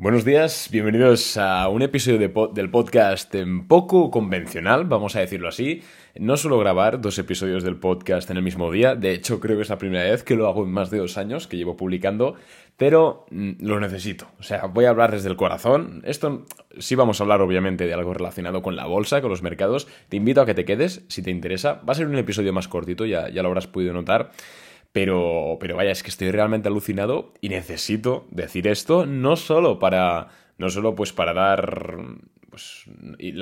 Buenos días, bienvenidos a un episodio del podcast en poco convencional, vamos a decirlo así. No suelo grabar dos episodios del podcast en el mismo día, de hecho creo que es la primera vez que lo hago en más de dos años que llevo publicando, pero mm, lo necesito. O sea, voy a hablar desde el corazón. Esto sí vamos a hablar obviamente de algo relacionado con la bolsa, con los mercados. Te invito a que te quedes si te interesa. Va a ser un episodio más cortito, ya, ya lo habrás podido notar. Pero, pero vaya, es que estoy realmente alucinado y necesito decir esto no solo para, no solo pues para dar pues,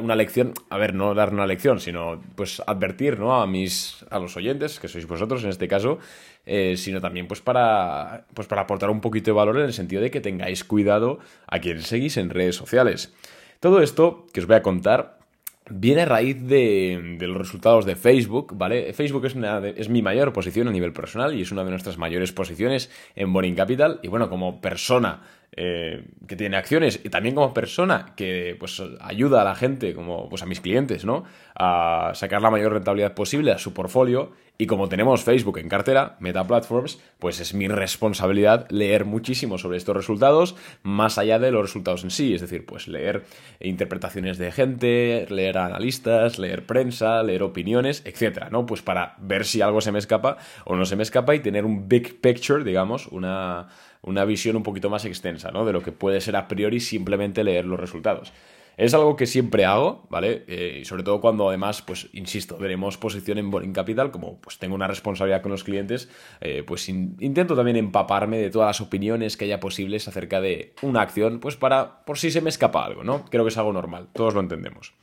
una lección, a ver, no dar una lección, sino pues advertir ¿no? a mis a los oyentes, que sois vosotros en este caso, eh, sino también pues para, pues para aportar un poquito de valor en el sentido de que tengáis cuidado a quien seguís en redes sociales. Todo esto que os voy a contar viene a raíz de, los resultados de Facebook, ¿vale? Facebook es, una es mi mayor posición a nivel personal y es una de nuestras mayores posiciones en Boring Capital. Y bueno, como persona eh, que tiene acciones y también como persona que pues ayuda a la gente, como pues a mis clientes, ¿no? A sacar la mayor rentabilidad posible a su portfolio y como tenemos Facebook en cartera, Meta Platforms, pues es mi responsabilidad leer muchísimo sobre estos resultados, más allá de los resultados en sí, es decir, pues leer interpretaciones de gente, leer analistas, leer prensa, leer opiniones, etcétera, ¿no? Pues para ver si algo se me escapa o no se me escapa y tener un big picture, digamos, una una visión un poquito más extensa, ¿no? De lo que puede ser a priori simplemente leer los resultados. Es algo que siempre hago, ¿vale? Eh, y sobre todo cuando además, pues, insisto, veremos posición en Boring Capital, como pues tengo una responsabilidad con los clientes, eh, pues intento también empaparme de todas las opiniones que haya posibles acerca de una acción, pues para, por si se me escapa algo, ¿no? Creo que es algo normal, todos lo entendemos.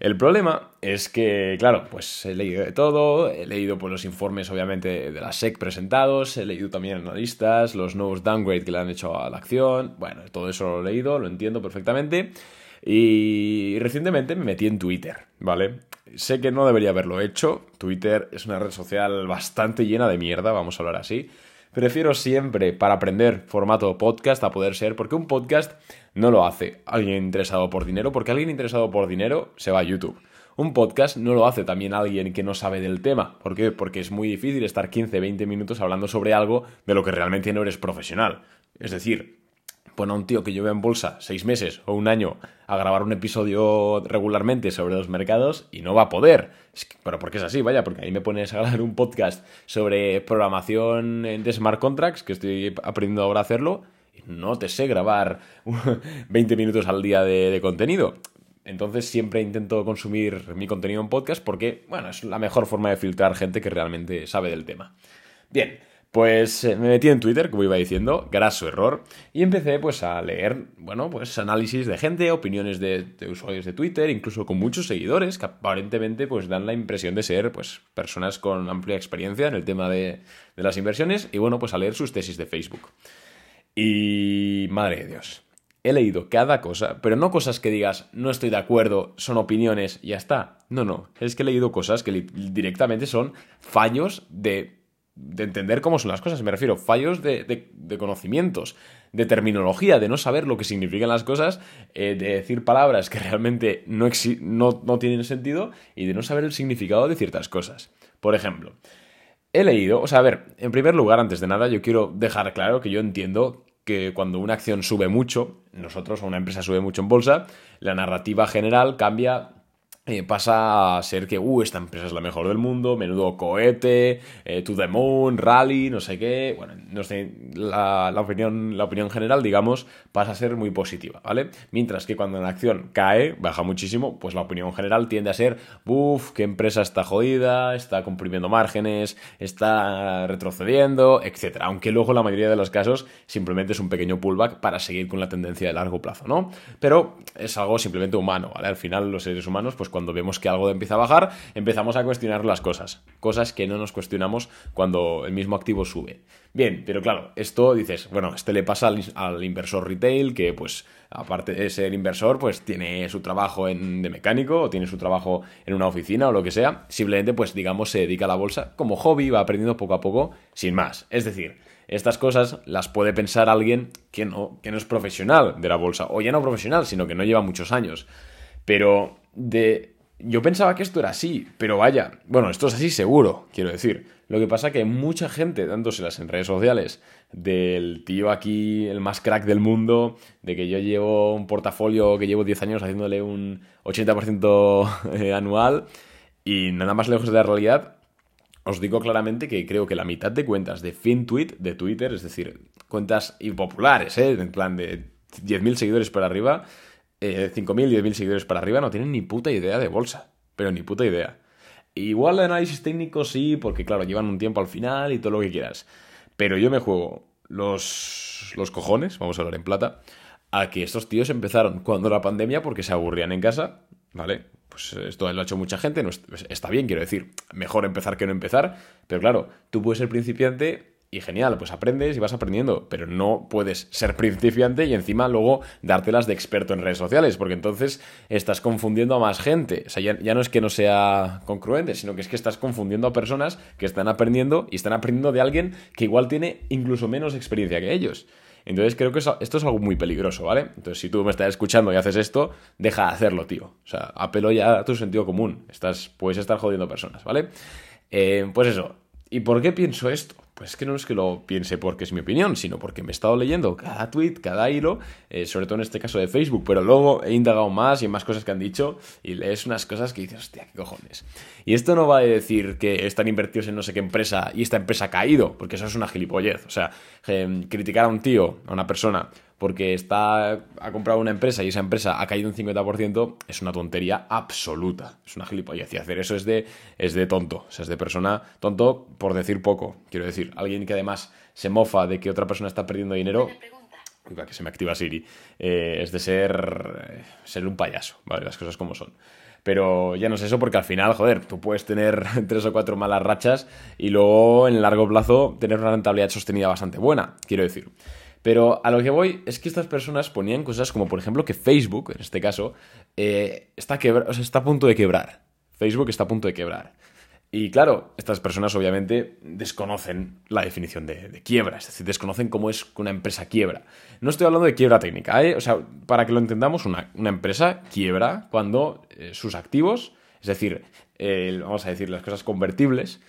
El problema es que, claro, pues he leído de todo, he leído pues, los informes obviamente de la SEC presentados, he leído también analistas, los nuevos downgrade que le han hecho a la acción, bueno, todo eso lo he leído, lo entiendo perfectamente. Y recientemente me metí en Twitter, ¿vale? Sé que no debería haberlo hecho, Twitter es una red social bastante llena de mierda, vamos a hablar así. Prefiero siempre, para aprender formato podcast, a poder ser, porque un podcast no lo hace alguien interesado por dinero, porque alguien interesado por dinero se va a YouTube. Un podcast no lo hace también alguien que no sabe del tema. ¿Por qué? Porque es muy difícil estar 15, 20 minutos hablando sobre algo de lo que realmente no eres profesional. Es decir, pon a un tío que lleva en bolsa seis meses o un año a grabar un episodio regularmente sobre los mercados y no va a poder. pero porque es así, vaya, porque ahí me pones a grabar un podcast sobre programación de smart contracts, que estoy aprendiendo ahora a hacerlo, y no te sé grabar 20 minutos al día de, de contenido. Entonces siempre intento consumir mi contenido en podcast porque, bueno, es la mejor forma de filtrar gente que realmente sabe del tema. Bien, pues eh, me metí en Twitter, como iba diciendo, graso error, y empecé pues a leer, bueno, pues análisis de gente, opiniones de, usuarios de Twitter, incluso con muchos seguidores que aparentemente pues dan la impresión de ser pues personas con amplia experiencia en el tema de, las inversiones y bueno, pues a leer sus tesis de Facebook. Y madre de Dios, he leído cada cosa, pero no cosas que digas no estoy de acuerdo, son opiniones y ya está. No, no, es que he leído cosas que directamente son fallos de de entender cómo son las cosas, me refiero, fallos de, conocimientos, de terminología, de no saber lo que significan las cosas, eh, de decir palabras que realmente no, no, tienen sentido y de no saber el significado de ciertas cosas. Por ejemplo, he leído, o sea, a ver, en primer lugar, antes de nada, yo quiero dejar claro que yo entiendo que cuando una acción sube mucho, nosotros o una empresa sube mucho en bolsa, la narrativa general cambia eh, pasa a ser que, uh, esta empresa es la mejor del mundo, menudo cohete, eh, to the moon, rally, no sé qué. Bueno, no sé, la, opinión, la opinión general, digamos, pasa a ser muy positiva, ¿vale? Mientras que cuando la acción cae, baja muchísimo, pues la opinión general tiende a ser, uff, qué empresa está jodida, está comprimiendo márgenes, está retrocediendo, etc. Aunque luego la mayoría de los casos simplemente es un pequeño pullback para seguir con la tendencia de largo plazo, ¿no? Pero es algo simplemente humano, ¿vale? Al final los seres humanos, pues cuando vemos que algo empieza a bajar, empezamos a cuestionar las cosas. Cosas que no nos cuestionamos cuando el mismo activo sube. Bien, pero claro, esto dices, bueno, este le pasa al, inversor retail que pues aparte de ser inversor, pues tiene su trabajo de mecánico o tiene su trabajo en una oficina o lo que sea. Simplemente pues digamos se dedica a la bolsa como hobby, va aprendiendo poco a poco sin más. Es decir, estas cosas las puede pensar alguien que no, que no es profesional de la bolsa, o ya no profesional, sino que no lleva muchos años. Pero de yo pensaba que esto era así, pero vaya, bueno, esto es así seguro, quiero decir. Lo que pasa que mucha gente dándoselas en redes sociales del tío aquí, el más crack del mundo, de que yo llevo un portafolio que llevo 10 años haciéndole un 80% eh, anual y nada más lejos de la realidad. Os digo claramente que creo que la mitad de cuentas de FinTweet de Twitter, es decir, cuentas impopulares, ¿eh? en plan de 10.000 seguidores para arriba, eh, 5.000, 10.000 seguidores para arriba, no tienen ni puta idea de bolsa. Pero ni puta idea. Igual de análisis técnico sí, porque claro, llevan un tiempo al final y todo lo que quieras. Pero yo me juego los, los cojones, vamos a hablar en plata, a que estos tíos empezaron cuando la pandemia porque se aburrían en casa, ¿vale? Pues esto lo ha hecho mucha gente, no, está bien, quiero decir, mejor empezar que no empezar, pero claro, tú puedes ser principiante y genial, pues aprendes y vas aprendiendo, pero no puedes ser principiante y encima luego dártelas de experto en redes sociales, porque entonces estás confundiendo a más gente. O sea, ya, no es que no sea concruente, sino que es que estás confundiendo a personas que están aprendiendo y están aprendiendo de alguien que igual tiene incluso menos experiencia que ellos. Entonces creo que esto es algo muy peligroso, ¿vale? Entonces si tú me estás escuchando y haces esto, deja de hacerlo, tío. O sea, apelo ya a tu sentido común. Estás, puedes estar jodiendo personas, ¿vale? Eh, pues eso. ¿Y por qué pienso esto? Pues es que no es que lo piense porque es mi opinión, sino porque me he estado leyendo cada tweet, cada hilo, eh, sobre todo en este caso de Facebook, pero luego he indagado más y en más cosas que han dicho y lees unas cosas que dices, hostia, qué cojones. Y esto no va a decir que están invertidos en no sé qué empresa y esta empresa ha caído, porque eso es una gilipollez. O sea, criticar a un tío, a una persona, porque está, ha comprado una empresa y esa empresa ha caído un 50%, es una tontería absoluta. Es una gilipollez. Y hacer eso es de, es de tonto. O sea, es de persona tonto por decir poco. Quiero decir, alguien que además se mofa de que otra persona está perdiendo dinero. que se me activa Siri. Eh, es de ser, ser un payaso, ¿vale? Las cosas como son. Pero ya no es eso porque al final, joder, tú puedes tener tres o cuatro malas rachas y luego en largo plazo tener una rentabilidad sostenida bastante buena, quiero decir. Pero a lo que voy es que estas personas ponían cosas como, por ejemplo, que Facebook, en este caso, eh, está, está a punto de quebrar. Facebook está a punto de quebrar. Y claro, estas personas obviamente desconocen la definición de, quiebra, es decir, desconocen cómo es que una empresa quiebra. No estoy hablando de quiebra técnica, ¿eh? o sea, para que lo entendamos, una, empresa quiebra cuando eh, sus activos, es decir, vamos a decir, las cosas convertibles,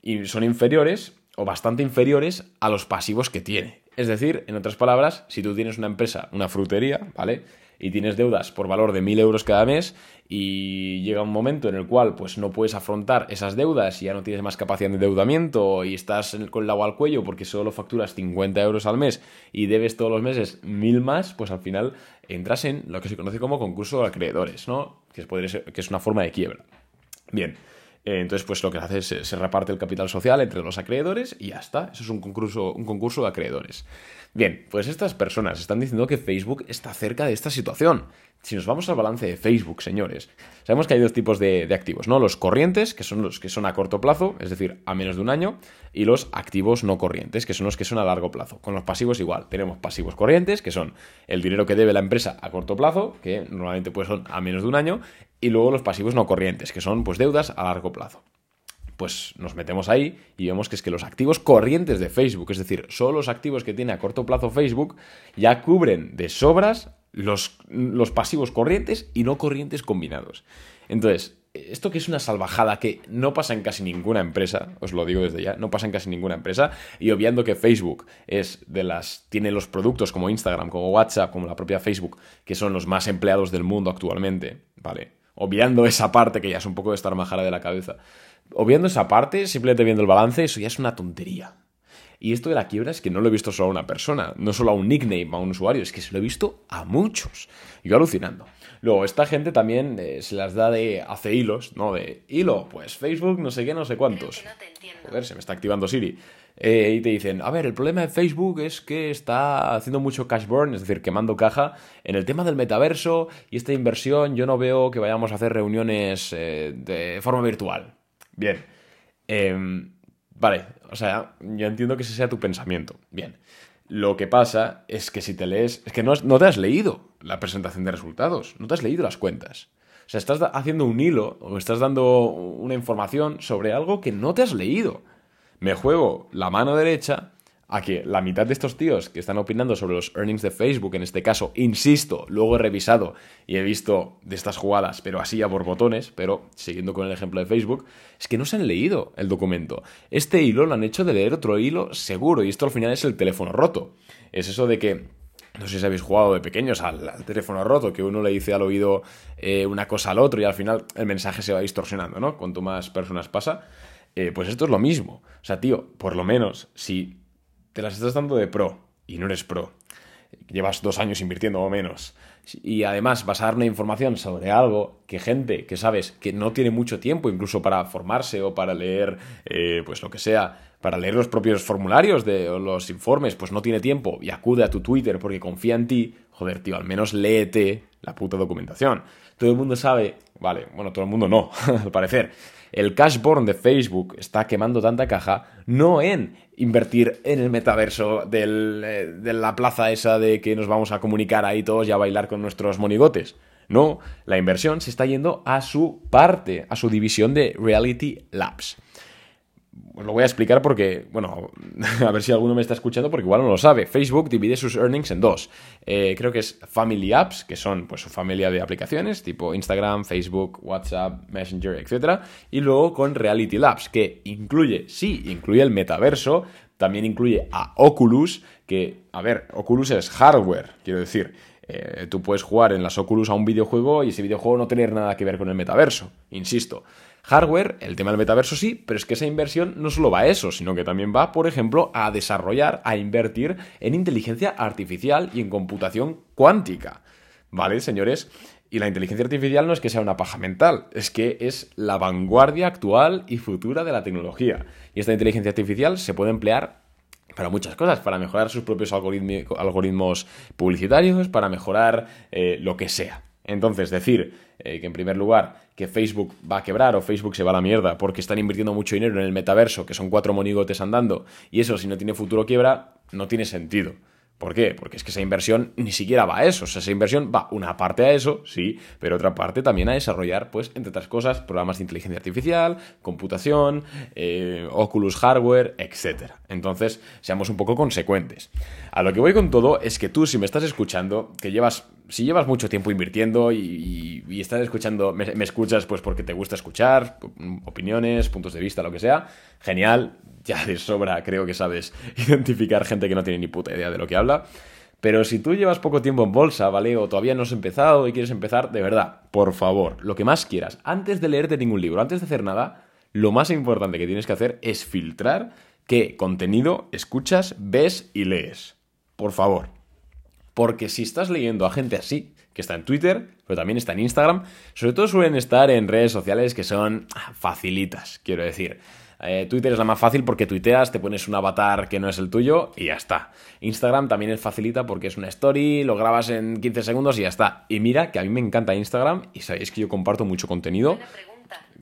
y son inferiores o bastante inferiores a los pasivos que tiene. Es decir, en otras palabras, si tú tienes una empresa, una frutería, ¿vale? Y tienes deudas por valor de 1.000 euros cada mes y llega un momento en el cual pues no puedes afrontar esas deudas y ya no tienes más capacidad de endeudamiento y estás con el agua al cuello porque solo facturas 50 euros al mes y debes todos los meses 1.000 más, pues al final entras en lo que se conoce como concurso de acreedores, ¿no? Que es, que es una forma de quiebra. Bien, eh, entonces, pues lo que hace es se reparte el capital social entre los acreedores y ya está. Eso es un concurso, un concurso de acreedores. Bien, pues estas personas están diciendo que Facebook está cerca de esta situación. Si nos vamos al balance de Facebook, señores, sabemos que hay dos tipos de, activos, ¿no? Los corrientes, que son los que son a corto plazo, es decir, a menos de un año, y los activos no corrientes, que son los que son a largo plazo. Con los pasivos igual, tenemos pasivos corrientes, que son el dinero que debe la empresa a corto plazo, que normalmente pues son a menos de un año, y luego los pasivos no corrientes, que son pues deudas a largo plazo pues nos metemos ahí y vemos que es que los activos corrientes de Facebook, es decir, solo los activos que tiene a corto plazo Facebook, ya cubren de sobras los, los pasivos corrientes y no corrientes combinados. Entonces, esto que es una salvajada que no pasa en casi ninguna empresa, os lo digo desde ya, no pasa en casi ninguna empresa, y obviando que Facebook es de las, tiene los productos como Instagram, como WhatsApp, como la propia Facebook, que son los más empleados del mundo actualmente, ¿vale? Obviando esa parte que ya es un poco de estar majara de la cabeza, obviando esa parte, simplemente viendo el balance, eso ya es una tontería. Y esto de la quiebra es que no lo he visto solo a una persona, no solo a un nickname, a un usuario, es que se lo he visto a muchos. Yo alucinando. Luego, esta gente también eh, se las da de hace hilos, ¿no? De hilo, pues Facebook, no sé qué, no sé cuántos. Joder, se me está activando Siri. Eh, y te dicen, a ver, el problema de Facebook es que está haciendo mucho cash burn, es decir, quemando caja en el tema del metaverso y esta inversión yo no veo que vayamos a hacer reuniones eh, de forma virtual. Bien. Em, vale, o sea, yo entiendo que ese sea tu pensamiento. Bien. Lo que pasa es que si te lees, es que no, no te has leído la presentación de resultados, no te has leído las cuentas. O sea, estás haciendo un hilo o estás dando una información sobre algo que no te has leído. Me juego la mano derecha a que la mitad de estos tíos que están opinando sobre los earnings de Facebook, en este caso, insisto, luego he revisado y he visto de estas jugadas, pero así a borbotones, pero siguiendo con el ejemplo de Facebook, es que no se han leído el documento. Este hilo lo han hecho de leer otro hilo seguro y esto al final es el teléfono roto. Es eso de que no sé si habéis jugado de pequeños al, teléfono roto, que uno le dice al oído eh, una cosa al otro y al final el mensaje se va distorsionando, ¿no? Cuanto más personas pasa. Eh, pues esto es lo mismo. O sea, tío, por lo menos, si te las estás dando de pro y no eres pro, llevas dos años invirtiendo o menos, y además vas a dar una información sobre algo que gente que sabes que no tiene mucho tiempo incluso para formarse o para leer, eh, pues lo que sea, para leer los propios formularios de o los informes, pues no tiene tiempo y acude a tu Twitter porque confía en ti, joder, tío, al menos léete la puta documentación. Todo el mundo sabe, vale, bueno, todo el mundo no, al parecer el cashborn de Facebook está quemando tanta caja, no en invertir en el metaverso eh, de la plaza esa de que nos vamos a comunicar ahí todos y a bailar con nuestros monigotes. No, la inversión se está yendo a su parte, a su división de Reality Labs lo voy a explicar porque, bueno, a ver si alguno me está escuchando porque igual no lo sabe. Facebook divide sus earnings en dos. Eh, creo que es Family Apps, que son pues su familia de aplicaciones, tipo Instagram, Facebook, WhatsApp, Messenger, etc. Y luego con Reality Labs, que incluye, sí, incluye el metaverso, también incluye a Oculus, que, a ver, Oculus es hardware, quiero decir. Eh, tú puedes jugar en las Oculus a un videojuego y ese videojuego no tener nada que ver con el metaverso, insisto. Hardware, el tema del metaverso sí, pero es que esa inversión no solo va a eso, sino que también va, por ejemplo, a desarrollar, a invertir en inteligencia artificial y en computación cuántica. ¿Vale, señores? Y la inteligencia artificial no es que sea una paja mental, es que es la vanguardia actual y futura de la tecnología. Y esta inteligencia artificial se puede emplear para muchas cosas, para mejorar sus propios algoritmos publicitarios, para mejorar eh, lo que sea. Entonces, decir eh, que en primer lugar que Facebook va a quebrar o Facebook se va a la mierda porque están invirtiendo mucho dinero en el metaverso, que son cuatro monigotes andando, y eso si no tiene futuro quiebra, no tiene sentido. ¿Por qué? Porque es que esa inversión ni siquiera va a eso. O sea, esa inversión va una parte a eso, sí, pero otra parte también a desarrollar, pues, entre otras cosas, programas de inteligencia artificial, computación, eh, Oculus hardware, etc. Entonces, seamos un poco consecuentes. A lo que voy con todo es que tú, si me estás escuchando, que llevas, si llevas mucho tiempo invirtiendo y, estás escuchando, me, me escuchas pues porque te gusta escuchar, opiniones, puntos de vista, lo que sea, genial, ya de sobra creo que sabes identificar gente que no tiene ni puta idea de lo que habla. Pero si tú llevas poco tiempo en bolsa, ¿vale? O todavía no has empezado y quieres empezar, de verdad, por favor, lo que más quieras, antes de leerte ningún libro, antes de hacer nada, lo más importante que tienes que hacer es filtrar qué contenido escuchas, ves y lees. Por favor. Porque si estás leyendo a gente así, que está en Twitter, pero también está en Instagram, sobre todo suelen estar en redes sociales que son facilitas, quiero decir. Eh, Twitter es la más fácil porque tuiteas, te pones un avatar que no es el tuyo y ya está. Instagram también es facilita porque es una story, lo grabas en 15 segundos y ya está. Y mira que a mí me encanta Instagram y sabéis que yo comparto mucho contenido.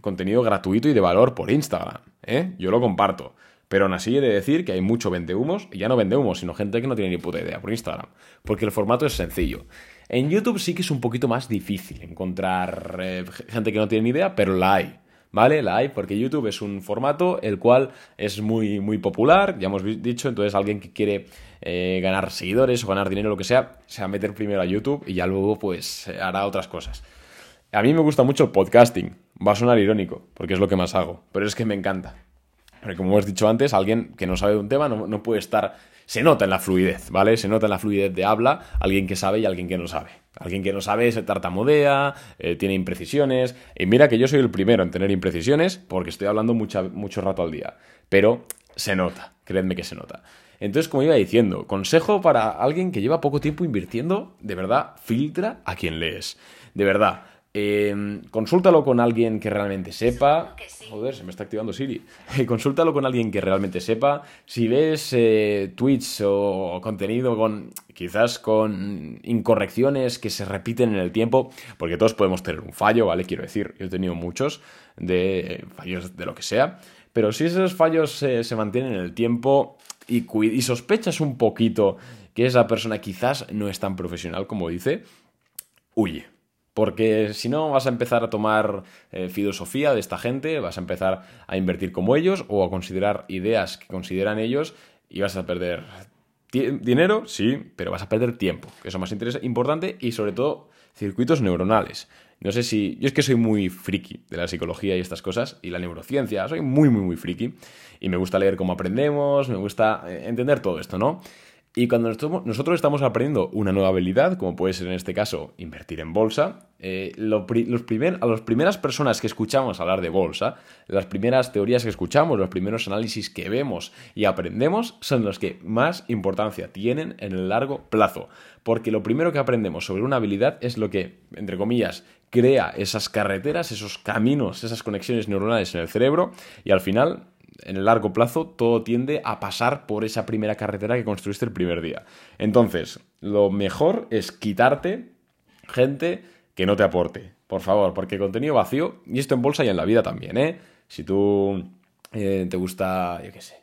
Contenido gratuito y de valor por Instagram. ¿eh? Yo lo comparto. Pero aún así he de decir que hay mucho vendehumos, y ya no vendehumos, sino gente que no tiene ni puta idea por Instagram. Porque el formato es sencillo. En YouTube sí que es un poquito más difícil encontrar eh, gente que no tiene ni idea, pero la hay. ¿vale? La hay porque YouTube es un formato el cual es muy, muy popular, ya hemos dicho, entonces alguien que quiere eh, ganar seguidores o ganar dinero, lo que sea, se va a meter primero a YouTube y ya luego pues hará otras cosas. A mí me gusta mucho el podcasting, va a sonar irónico, porque es lo que más hago, pero es que me encanta. Porque como hemos dicho antes, alguien que no sabe de un tema no, puede estar se nota en la fluidez, ¿vale? Se nota en la fluidez de habla alguien que sabe y alguien que no sabe. Alguien que no sabe se tartamudea, eh, tiene imprecisiones. Y mira que yo soy el primero en tener imprecisiones porque estoy hablando mucho rato al día. Pero se nota, creedme que se nota. Entonces, como iba diciendo, consejo para alguien que lleva poco tiempo invirtiendo, de verdad, filtra a quien lees. De verdad, eh, consúltalo con alguien que realmente sepa. Joder, se me está activando Siri. consúltalo con alguien que realmente sepa. Si ves eh, tweets o contenido con quizás con incorrecciones que se repiten en el tiempo, porque todos podemos tener un fallo, ¿vale? Quiero decir, yo he tenido muchos de fallos de lo que sea. Pero si esos fallos se mantienen en el tiempo y, y sospechas un poquito que esa persona quizás no es tan profesional como dice, huye porque si no vas a empezar a tomar eh, filosofía de esta gente, vas a empezar a invertir como ellos o a considerar ideas que consideran ellos y vas a perder dinero, sí, pero vas a perder tiempo, que es más importante, y sobre todo circuitos neuronales. No sé si. Yo es que soy muy friki de la psicología y estas cosas, y la neurociencia, soy muy, muy, muy friki, y me gusta leer cómo aprendemos, me gusta eh, entender todo esto, ¿no? Y cuando nosotros estamos aprendiendo una nueva habilidad, como puede ser en este caso invertir en bolsa, eh, los a las primeras personas que escuchamos hablar de bolsa, las primeras teorías que escuchamos, los primeros análisis que vemos y aprendemos son los que más importancia tienen en el largo plazo. Porque lo primero que aprendemos sobre una habilidad es lo que, entre comillas, crea esas carreteras, esos caminos, esas conexiones neuronales en el cerebro y al final en el largo plazo todo tiende a pasar por esa primera carretera que construiste el primer día. Entonces, lo mejor es quitarte gente que no te aporte, por favor, porque contenido vacío, y esto en bolsa y en la vida también, ¿eh? Si tú eh, te gusta, yo qué sé,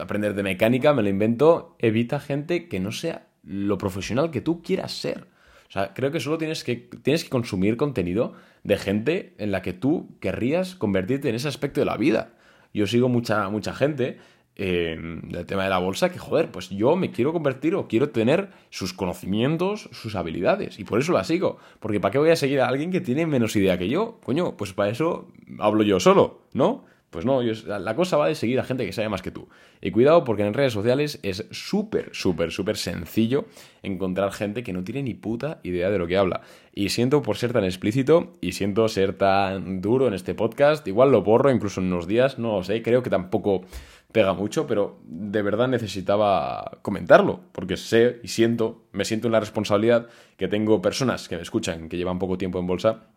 aprender de mecánica, me lo invento, evita gente que no sea lo profesional que tú quieras ser. O sea, creo que solo tienes que, tienes que consumir contenido de gente en la que tú querrías convertirte en ese aspecto de la vida yo sigo mucha, mucha gente eh, del tema de la bolsa que, joder, pues yo me quiero convertir o quiero tener sus conocimientos, sus habilidades. Y por eso la sigo. Porque ¿para qué voy a seguir a alguien que tiene menos idea que yo? Coño, pues para eso hablo yo solo, ¿no? Pues no, la cosa va de seguir a gente que sabe más que tú. Y cuidado porque en redes sociales es súper, súper, súper sencillo encontrar gente que no tiene ni puta idea de lo que habla. Y siento por ser tan explícito y siento ser tan duro en este podcast. Igual lo borro incluso en unos días, no lo sé, creo que tampoco pega mucho, pero de verdad necesitaba comentarlo, porque sé y siento, me siento en la responsabilidad que tengo personas que me escuchan, que llevan poco tiempo en bolsa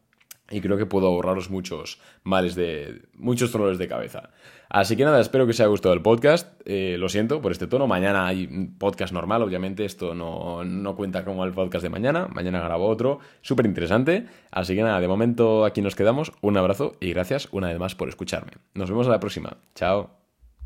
y creo que puedo ahorraros muchos males de. muchos dolores de cabeza. Así que nada, espero que os haya gustado el podcast. Eh, lo siento por este tono. Mañana hay podcast normal, obviamente. Esto no, no cuenta como el podcast de mañana. Mañana grabo otro. Súper interesante. Así que nada, de momento aquí nos quedamos. Un abrazo y gracias una vez más por escucharme. Nos vemos a la próxima. Chao.